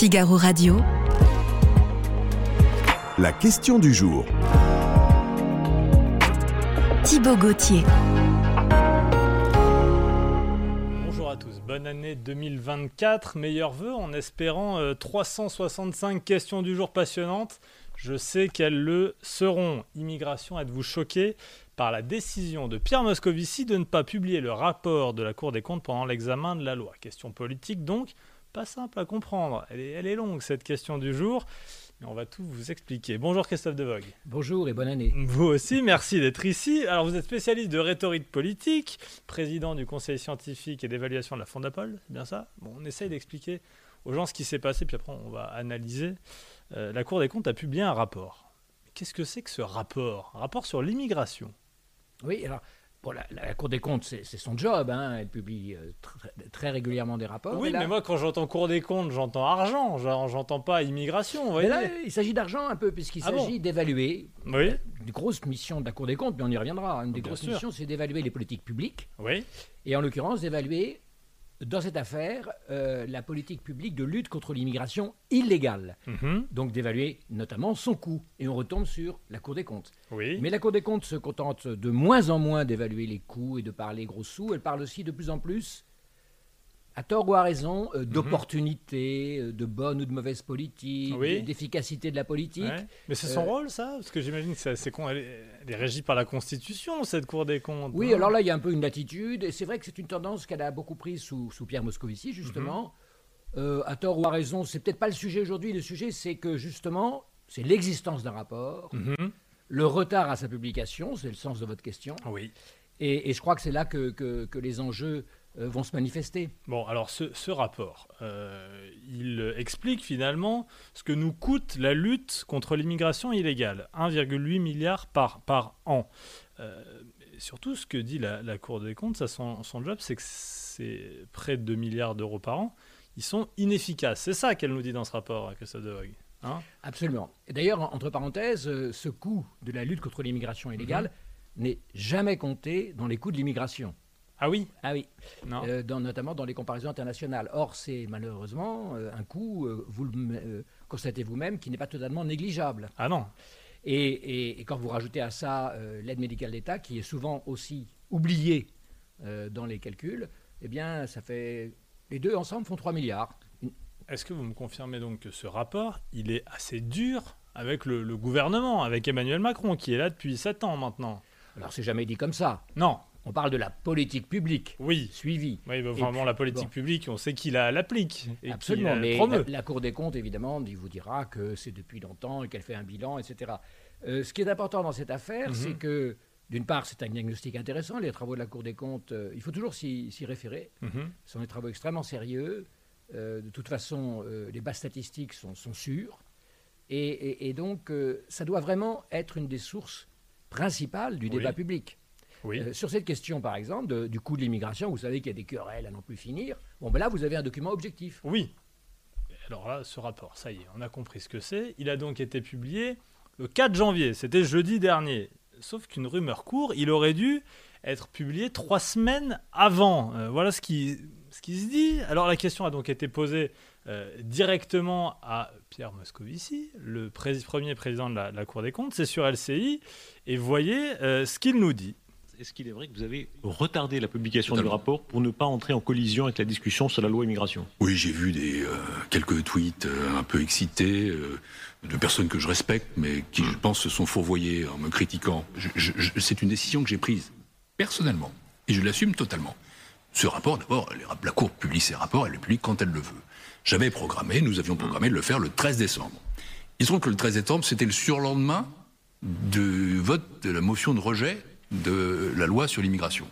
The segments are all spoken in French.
Figaro Radio. La question du jour. Thibaut Gauthier. Bonjour à tous, bonne année 2024, meilleurs vœux en espérant euh, 365 questions du jour passionnantes. Je sais qu'elles le seront. Immigration, êtes-vous choqué par la décision de Pierre Moscovici de ne pas publier le rapport de la Cour des comptes pendant l'examen de la loi? Question politique donc, pas simple à comprendre. Elle est, elle est longue cette question du jour, mais on va tout vous expliquer. Bonjour Christophe Devogue. Bonjour et bonne année. Vous aussi, merci d'être ici. Alors, vous êtes spécialiste de rhétorique politique, président du conseil scientifique et d'évaluation de la Fondapol, c'est bien ça? Bon, on essaye d'expliquer aux gens ce qui s'est passé, puis après, on va analyser. Euh, la Cour des comptes a publié un rapport. Qu'est-ce que c'est que ce rapport? Un rapport sur l'immigration? Oui, alors, bon, la, la Cour des comptes, c'est son job. hein, Elle publie euh, tr- très régulièrement des rapports. oui, là- mais moi, quand j'entends Cour des comptes, j'entends argent, j'entends pas immigration, vous mais voyez là, il s'agit d'argent un peu, puisqu'il Ah bon s'agit d'évaluer Oui, une grosse mission de la Cour des comptes, mais on y reviendra. Une des Bien grosses sûr. missions, c'est d'évaluer les politiques publiques, oui, et en l'occurrence d'évaluer, dans cette affaire, euh, la politique publique de lutte contre l'immigration illégale. mhm, Donc d'évaluer notamment son coût. Et on retombe sur la Cour des comptes. oui. Mais la Cour des comptes se contente de moins en moins d'évaluer les coûts et de parler gros sous. Elle parle aussi de plus en plus, à tort ou à raison, euh, d'opportunités, euh, de bonnes ou de mauvaises politiques, Oui. d'efficacité de la politique. Ouais. Mais c'est son Euh, rôle, ça Parce que j'imagine que c'est assez con. Elle est, elle est régie par la Constitution, cette Cour des comptes. Oui, non? alors là, il y a un peu une latitude. Et c'est vrai que c'est une tendance qu'elle a beaucoup prise sous, sous Pierre Moscovici, justement. Mhm. Euh, à tort ou à raison, c'est peut-être pas le sujet aujourd'hui. Le sujet, c'est que justement, c'est l'existence d'un rapport, Mhm. le retard à sa publication, c'est le sens de votre question. Oui. Et, et je crois que c'est là que, que- que les enjeux vont se manifester. Bon, alors ce, ce rapport, euh, il explique finalement ce que nous coûte la lutte contre l'immigration illégale. 1,8 milliard par, par an. Euh, surtout, ce que dit la, la Cour des comptes, ça, son, son job, c'est que c'est près de 2 milliards d'euros par an. Ils sont inefficaces. C'est ça qu'elle nous dit dans ce rapport, Christophe de Vogue. Hein? Absolument. Et d'ailleurs, en- entre parenthèses, euh, ce coût de la lutte contre l'immigration illégale n'est jamais compté dans les coûts de l'immigration. Ah oui Ah oui, Non Euh, dans- notamment dans les comparaisons internationales. Or, c'est malheureusement euh, un coût, euh, vous le constatez vous-même, qui n'est pas totalement négligeable. Ah non Et, et- et quand vous rajoutez à ça l'aide médicale d'État, qui est souvent aussi oubliée dans les calculs, eh bien, ça fait. Les deux ensemble font 3 milliards. Est-ce que vous me confirmez donc que ce rapport, il est assez dur avec le, le gouvernement, avec Emmanuel Macron, qui est là depuis 7 ans maintenant? Alors, c'est jamais dit comme ça. Non, On parle de la politique publique oui. suivie. Oui, bah, vraiment, puis, la politique bon. publique, on sait qui la- l'applique. et Absolument, mais la, la Cour des comptes, évidemment, il vous dira que c'est depuis longtemps et qu'elle fait un bilan, etc. Euh, ce qui est important dans cette affaire, Mhm. c'est que, d'une part, c'est un diagnostic intéressant. Les travaux de la Cour des comptes, euh, il faut toujours s'y référer. Mhm. Ce sont des travaux extrêmement sérieux. Euh, de toute façon, les bases statistiques sont, sont sûres. Et, et- et donc, ça doit vraiment être une des sources principales du Oui. débat public. Oui. Euh, sur cette question, par exemple, de- du coût de l'immigration, vous savez qu'il y a des querelles à n'en plus finir. Bon, ben là, vous avez un document objectif. Oui. Alors là, ce rapport, ça y est, on a compris ce que c'est. Il a donc été publié le 4 janvier, c'était jeudi dernier. Sauf qu'une rumeur court, il aurait dû être publié trois semaines avant. Euh, voilà ce qui, ce qui se dit. Alors la question a donc été posée euh, directement à Pierre Moscovici, le pré- premier président de la, de la Cour des comptes. C'est sur LCI. Et voyez euh, ce qu'il nous dit. Est-ce qu'il est vrai que vous avez retardé la publication du rapport pour ne pas entrer en collision avec la discussion sur la loi immigration? Oui, j'ai vu des, euh, quelques tweets euh, un peu excités euh, de personnes que je respecte, mais qui, je pense, se sont fourvoyées en me critiquant. C'est une décision que j'ai prise personnellement, et je l'assume totalement. Ce rapport, d'abord, la Cour publie ses rapports, elle les publie quand elle le veut. J'avais programmé, nous avions programmé de le faire le 13 décembre. Il se trouve que le 13 décembre, c'était le surlendemain du vote de la motion de rejet de la loi sur l'immigration.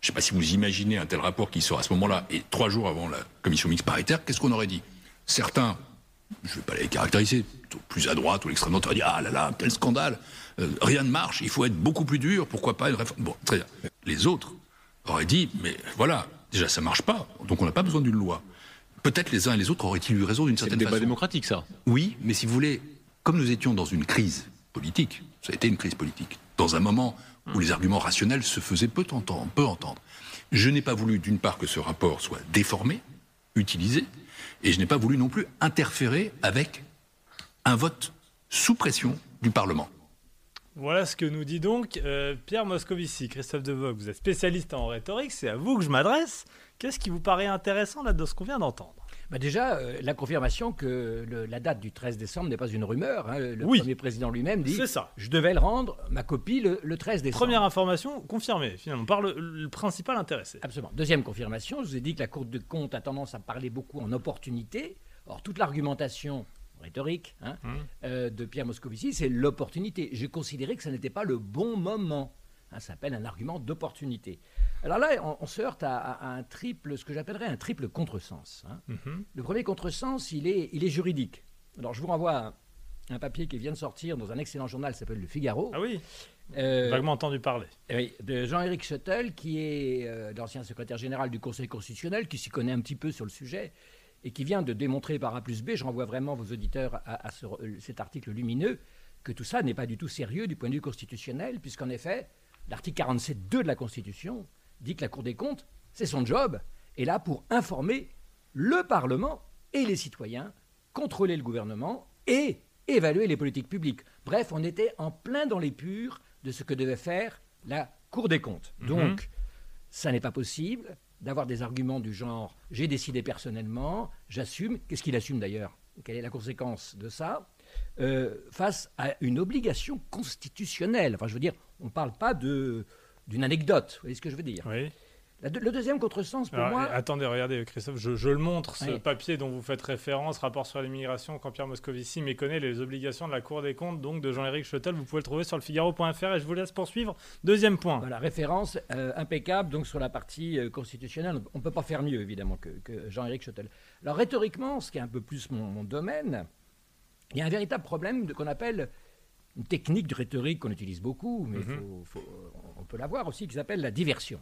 Je ne sais pas si vous imaginez un tel rapport qui sort à ce moment-là, et trois jours avant la commission mixte paritaire, qu'est-ce qu'on aurait dit? Certains, je ne vais pas les caractériser, plus à droite ou à l'extrême droite, auraient dit Ah là là, quel scandale Euh, Rien ne marche, il faut être beaucoup plus dur, pourquoi pas une réforme? Bon, très bien. Les autres auraient dit Mais voilà, déjà ça marche pas, donc on n'a pas besoin d'une loi. Peut-être les uns et les autres auraient-ils eu raison d'une C'est le certaine débat façon. démocratique, ça. Oui, mais si vous voulez, comme nous étions dans une crise politique, ça a été une crise politique, dans un moment où les arguments rationnels se faisaient peu entendre. Je n'ai pas voulu, d'une part, que ce rapport soit déformé, utilisé, Et je n'ai pas voulu non plus interférer avec un vote sous pression du Parlement. Voilà ce que nous dit donc euh, Pierre Moscovici. Christophe Devogue, vous êtes spécialiste en rhétorique, c'est à vous que je m'adresse. Qu'est-ce qui vous paraît intéressant là de ce qu'on vient d'entendre? Bah déjà, euh, la confirmation que le- la date du 13 décembre n'est pas une rumeur. hein. Le Oui. premier président lui-même dit ça. Je devais le rendre, ma copie, le, le 13 décembre. Première information confirmée finalement par le, le principal intéressé. Absolument. Deuxième confirmation, je vous ai dit que la Cour de compte a tendance à parler beaucoup en opportunité. Or, toute l'argumentation rhétorique hein, Hum. euh, de Pierre Moscovici, c'est l'opportunité. J'ai considéré que ça n'était pas le bon moment. Hein, ça s'appelle un argument d'opportunité. Alors là, on, on se heurte à, à un triple, ce que j'appellerais un triple contresens. hein. Mhm. Le premier contresens, il est, il est juridique. Alors, je vous renvoie à un papier qui vient de sortir dans un excellent journal qui s'appelle Le Figaro. Ah oui, Euh, vaguement entendu parler. oui, de Jean-Éric Schuttel, qui est euh, l'ancien secrétaire général du Conseil constitutionnel, qui s'y connaît un petit peu sur le sujet, et qui vient de démontrer par A plus B, je renvoie vraiment vos auditeurs à, à ce- euh, cet article lumineux, que tout ça n'est pas du tout sérieux du point de vue constitutionnel, puisqu'en effet, l'article 47.2 de la Constitution dit que la Cour des comptes, c'est son job, est là pour informer le Parlement et les citoyens, contrôler le gouvernement et évaluer les politiques publiques. Bref, on était en plein dans les purs de ce que devait faire la Cour des comptes. Donc, ça n'est pas possible d'avoir des arguments du genre j'ai décidé personnellement, j'assume. Qu'est-ce qu'il assume d'ailleurs? Quelle est la conséquence de ça? Euh, Face à une obligation constitutionnelle. Enfin, je veux dire, on ne parle pas de d'une anecdote. Vous voyez ce que je veux dire Oui. La Le deuxième contresens, pour Alors, moi, Attendez, regardez, Christophe, je, je le montre, ce Oui. papier dont vous faites référence, rapport sur l'immigration, quand Pierre Moscovici méconnaît les obligations de la Cour des comptes, donc de Jean-Éric Schuttel, vous pouvez le trouver sur le Figaro.fr et je vous laisse poursuivre. Deuxième point. Voilà, référence euh, impeccable donc sur la partie euh, constitutionnelle. On ne peut pas faire mieux, évidemment, que, que Jean-Éric Schuttel. Alors, rhétoriquement, ce qui est un peu plus mon, mon domaine, il y a un véritable problème qu'on appelle une technique de rhétorique qu'on utilise beaucoup, mais faut- faut- on peut l'avoir aussi, qui s'appelle la diversion.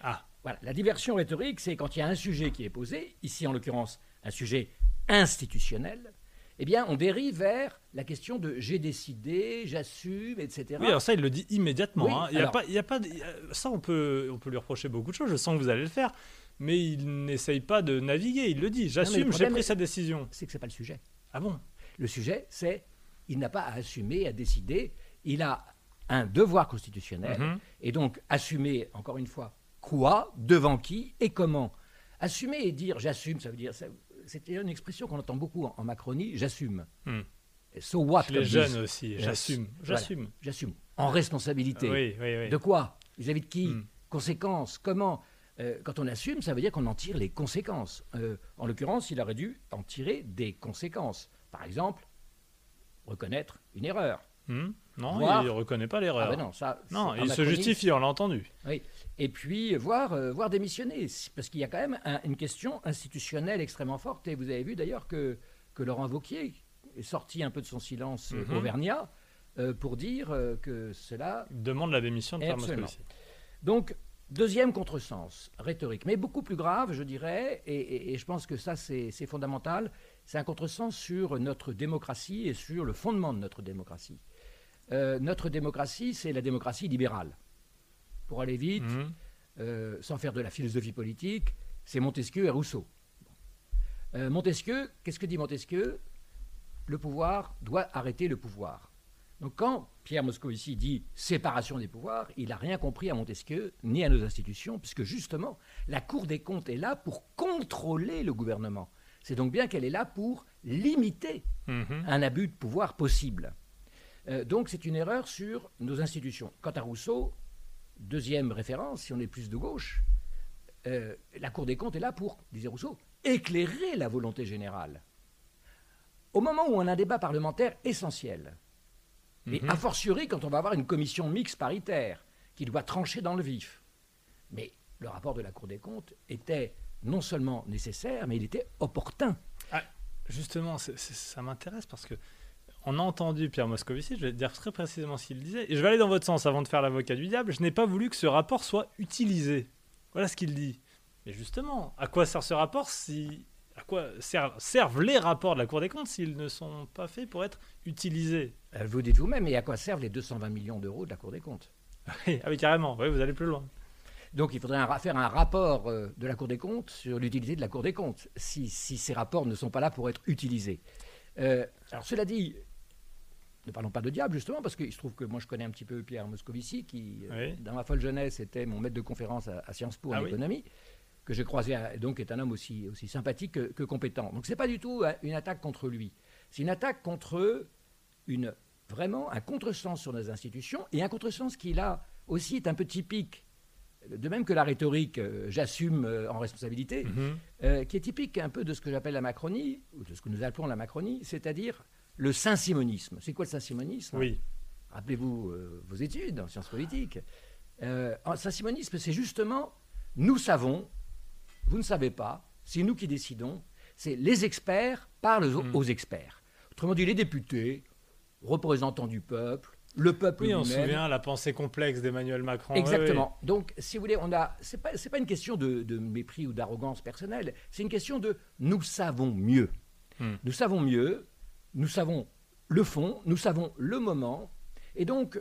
Ah, Voilà, la diversion rhétorique, c'est quand il y a un sujet qui est posé, ici en l'occurrence un sujet institutionnel, eh bien on dérive vers la question de j'ai décidé, j'assume, etc. oui, alors ça, il le dit immédiatement. Oui, hein. Il y a pas, il y a ça, on peut, on peut lui reprocher beaucoup de choses. Je sens que vous allez le faire, mais il n'essaye pas de naviguer. Il le dit. J'assume, j'ai pris cette décision. C'est que ce n'est pas le sujet. Ah bon? Le sujet, c'est il n'a pas à assumer, à décider. Il a un devoir constitutionnel. Mhm. Et donc, assumer, encore une fois, quoi, devant qui et comment? Assumer et dire j'assume, ça veut dire. C'est une expression qu'on entend beaucoup en, en Macronie j'assume. Et So what Chez les jeunes aussi. J'assume. Voilà. J'assume. J'assume. En responsabilité. Oui, oui, oui. De quoi? Vis-à-vis de qui? Hmm. Conséquences Comment? Euh, Quand on assume, ça veut dire qu'on en tire les conséquences. Euh, en l'occurrence, il aurait dû en tirer des conséquences. Par exemple, reconnaître une erreur. Hmm non, Voir- il ne reconnaît pas l'erreur. Ah ben non, ça. Il se justifie, on l'a entendu. Oui. Et puis, voir, euh, voir démissionner. C'est- Parce qu'il y a quand même un- une question institutionnelle extrêmement forte. Et vous avez vu d'ailleurs que, que Laurent Wauquiez est sorti un peu de son silence Mhm. auvergnat pour dire que cela Il demande la démission de Absolument. Donc, deuxième contresens, rhétorique, mais beaucoup plus grave, je dirais, et, et- et je pense que ça, c'est fondamental, c'est un contresens sur notre démocratie et sur le fondement de notre démocratie. Euh, notre démocratie, c'est la démocratie libérale. Pour aller vite, Mhm. euh, sans faire de la philosophie politique, c'est Montesquieu et Rousseau. Euh, Montesquieu, qu'est-ce que dit Montesquieu? Le pouvoir doit arrêter le pouvoir. Donc quand Pierre Moscovici dit séparation des pouvoirs, il n'a rien compris à Montesquieu ni à nos institutions, puisque justement, la Cour des comptes est là pour contrôler le gouvernement. C'est donc bien qu'elle est là pour limiter Mhm. un abus de pouvoir possible. Euh, donc c'est une erreur sur nos institutions. Quant à Rousseau, deuxième référence, si on est plus de gauche, euh, la Cour des comptes est là pour, disait Rousseau, éclairer la volonté générale. Au moment où on a un débat parlementaire essentiel, et a fortiori quand on va avoir une commission mixte paritaire qui doit trancher dans le vif, mais le rapport de la Cour des comptes était non seulement nécessaire, mais il était opportun. Ah, justement, ça m'intéresse parce que on a entendu Pierre Moscovici, je vais dire très précisément ce qu'il disait, et je vais aller dans votre sens avant de faire l'avocat du diable. Je n'ai pas voulu que ce rapport soit utilisé. Voilà ce qu'il dit. Mais justement, à quoi sert ce rapport si. À quoi servent, servent les rapports de la Cour des comptes s'ils ne sont pas faits pour être utilisés? Euh, Vous dites vous-même, et à quoi servent les 220 millions d'euros de la Cour des comptes? Ah oui, carrément, oui, vous allez plus loin. Donc il faudrait un, faire un rapport euh, de la Cour des comptes sur l'utilité de la Cour des comptes, si, si, ces rapports ne sont pas là pour être utilisés. Euh, alors cela dit, ne parlons pas de diable justement, parce qu'il se trouve que moi je connais un petit peu Pierre Moscovici, qui euh, dans ma folle jeunesse était mon maître de conférence à, Sciences Po en ah économie, que j'ai croisé, donc est un homme aussi, aussi sympathique que, que compétent. Donc ce n'est pas du tout une attaque contre lui, c'est une attaque contre une, vraiment un contresens sur nos institutions, et un contresens qui là aussi est un peu typique de même que la rhétorique, euh, j'assume euh, en responsabilité, mhm. euh, qui est typique un peu de ce que j'appelle la Macronie, ou de ce que nous appelons la Macronie, c'est-à-dire le saint-simonisme. C'est quoi le saint-simonisme Oui. Rappelez-vous vos études en sciences politiques. saint-simonisme, c'est justement, nous savons, vous ne savez pas, c'est nous qui décidons, c'est les experts parlent aux mhm. experts. Autrement dit, les députés, représentants du peuple, le peuple oui, on se souvient la pensée complexe d'Emmanuel Macron. Exactement. Donc, si vous voulez, on a. C'est pas, pas une question de, mépris ou d'arrogance personnelle. C'est une question de nous savons mieux. Hmm. Nous savons mieux. Nous savons le fond. Nous savons le moment. Et donc,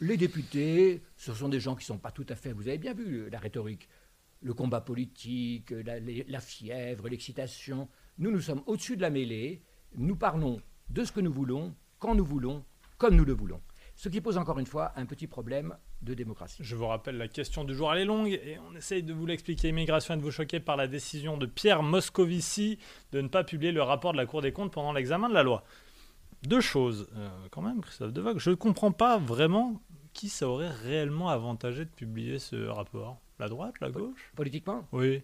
les députés, ce sont des gens qui ne sont pas tout à fait. Vous avez bien vu la rhétorique, le combat politique, la, fièvre, l'excitation. Nous, nous sommes au-dessus de la mêlée. Nous parlons de ce que nous voulons, quand nous voulons, comme nous le voulons. Ce qui pose encore une fois un petit problème de démocratie. Je vous rappelle la question du jour, elle est longue et on essaye de vous l'expliquer. Immigration et de vous choquer par la décision de Pierre Moscovici de ne pas publier le rapport de la Cour des comptes pendant l'examen de la loi? Deux choses, euh, quand même, Christophe Devac. Je ne comprends pas vraiment qui ça aurait réellement avantagé de publier ce rapport. La droite, la gauche? Politiquement? Oui.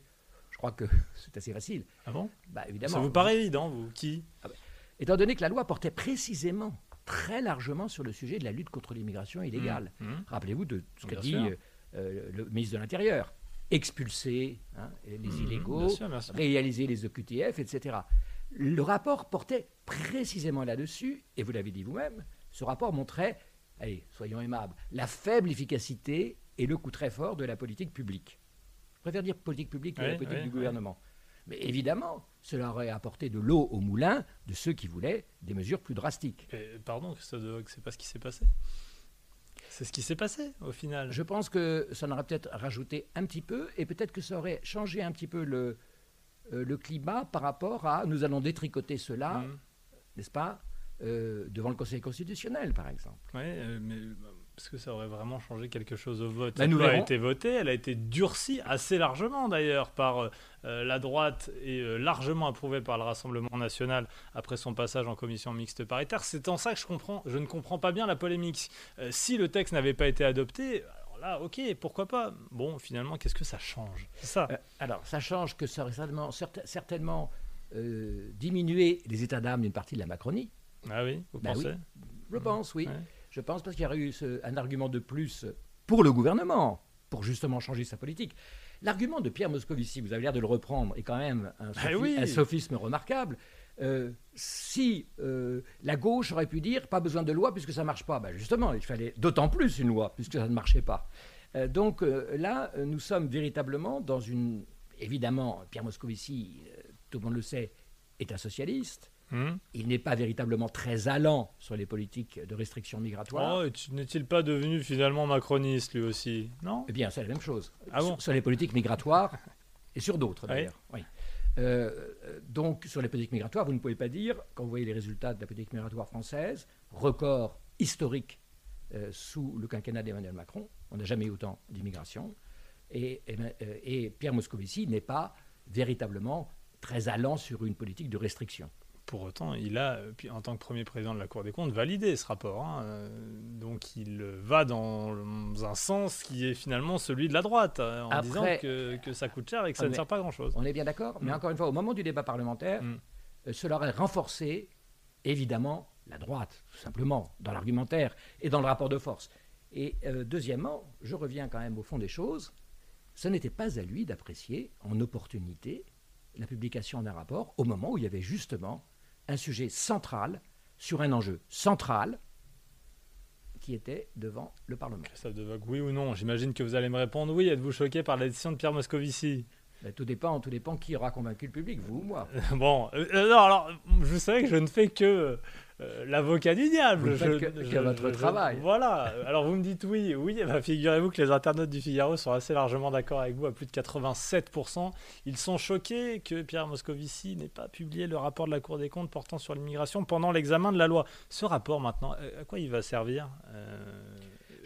Je crois que c'est assez facile. Ah bon? Bah, évidemment. Ça vous paraît évident, vous? Qui? Ah bah, Étant donné que la loi portait précisément très largement sur le sujet de la lutte contre l'immigration illégale. Mmh. Mmh. Rappelez-vous de ce qu'a dit euh, le ministre de l'Intérieur. Expulser hein, les mmh. illégaux, réaliser les OQTF, etc. Le rapport portait précisément là-dessus, et vous l'avez dit vous-même, ce rapport montrait, allez, soyons aimables, la faible efficacité et le coût très fort de la politique publique. Je préfère dire politique publique que la politique du gouvernement. Mais évidemment, cela aurait apporté de l'eau au moulin de ceux qui voulaient des mesures plus drastiques. pardon, Christophe c'est pas ce qui s'est passé c'est ce qui s'est passé au final. Je pense que ça en aurait peut-être rajouté un petit peu et peut-être que ça aurait changé un petit peu le, euh, le climat par rapport à nous allons détricoter cela, mmh. n'est-ce pas, euh, devant le Conseil constitutionnel par exemple. Oui, euh, mais est-ce que ça aurait vraiment changé quelque chose au vote La loi a été votée, elle a été durcie assez largement d'ailleurs par euh, euh, la droite et euh, largement approuvée par le Rassemblement national après son passage en commission mixte paritaire. C'est en ça que je, comprends, je ne comprends pas bien la polémique. si le texte n'avait pas été adopté, alors là, ok, pourquoi pas? Bon, finalement, qu'est-ce que ça change? Ça. alors, ça change que ça aurait certainement, certainement diminué les états d'âme d'une partie de la Macronie. Ah oui, vous ben pensez? Je pense, oui. Je pense parce qu'il y aurait eu un argument de plus pour le gouvernement, pour justement changer sa politique. L'argument de Pierre Moscovici, vous avez l'air de le reprendre, est quand même un, ben sophisme remarquable. Euh, si euh, la gauche aurait pu dire pas besoin de loi puisque ça ne marche pas, ben justement, il fallait d'autant plus une loi puisque ça ne marchait pas. Euh, donc là, nous sommes véritablement dans une. Évidemment, Pierre Moscovici, tout le monde le sait, est un socialiste. Hmm. Il n'est pas véritablement très allant sur les politiques de restriction migratoire. Oh, n'est-il pas devenu finalement macroniste lui aussi? Non? Eh bien, c'est la même chose. Ah sur, les politiques migratoires et sur d'autres d'ailleurs. Oui. Euh, donc, sur les politiques migratoires, vous ne pouvez pas dire, quand vous voyez les résultats de la politique migratoire française, record historique euh, sous le quinquennat d'Emmanuel Macron, on n'a jamais eu autant d'immigration, et, euh, et Pierre Moscovici n'est pas véritablement très allant sur une politique de restriction. Pour autant, il a, en tant que premier président de la Cour des comptes, validé ce rapport. Hein. Donc il va dans un sens qui est finalement celui de la droite, hein, en disant que, ça coûte cher et que ça ne sert pas grand-chose. On est bien d'accord, mais mm. encore une fois, au moment du débat parlementaire, mm. euh, cela aurait renforcé, évidemment, la droite, tout simplement, dans l'argumentaire et dans le rapport de force. Et euh, deuxièmement, je reviens quand même au fond des choses, ce n'était pas à lui d'apprécier en opportunité la publication d'un rapport au moment où il y avait justement un sujet central sur un enjeu central qui était devant le Parlement. Ça Devac, oui ou non? J'imagine que vous allez me répondre oui. Êtes-vous choqué par la décision de Pierre Moscovici? Tout dépend, tout dépend qui aura convaincu le public, vous ou moi. bon, euh, alors, je savais que je ne fais que euh, l'avocat du diable. Vous faites que- que votre travail. Voilà. Alors vous me dites oui, oui. eh ben, figurez-vous que les internautes du Figaro sont assez largement d'accord avec vous, à plus de 87%. Ils sont choqués que Pierre Moscovici n'ait pas publié le rapport de la Cour des comptes portant sur l'immigration pendant l'examen de la loi. Ce rapport, maintenant, euh, à quoi il va servir Euh,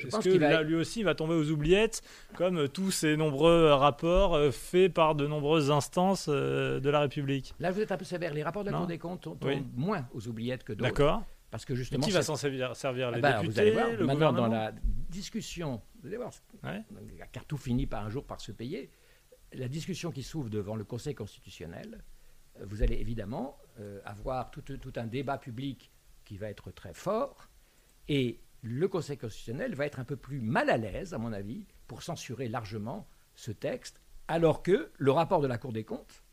Je pense que là, lui aussi il va tomber aux oubliettes, comme tous ces nombreux rapports euh, faits par de nombreuses instances euh, de la République Là, vous êtes un peu sévère. Les rapports de la. Cour des comptes tombent Oui. moins aux oubliettes que d'autres. D'accord. Parce que justement, Qui va s'en servir, servir Les Ah bah, députés vous allez voir, le maintenant dans la discussion, vous allez voir, Ouais. car tout finit par un jour par se payer, la discussion qui s'ouvre devant le Conseil constitutionnel, euh, vous allez évidemment euh, avoir tout, tout un débat public qui va être très fort, et le Conseil constitutionnel va être un peu plus mal à l'aise, à mon avis, pour censurer largement ce texte, alors que le rapport de la Cour des comptes,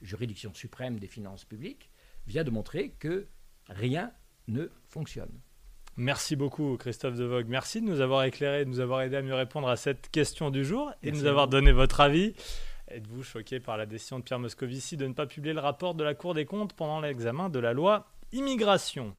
juridiction suprême des finances publiques, vient de montrer que rien ne fonctionne. Merci beaucoup Christophe De Vogue. Merci de nous avoir éclairé, de nous avoir aidé à mieux répondre à cette question du jour et de nous avoir donné votre avis. Êtes-vous choqué par la décision de Pierre Moscovici de ne pas publier le rapport de la Cour des comptes pendant l'examen de la loi immigration?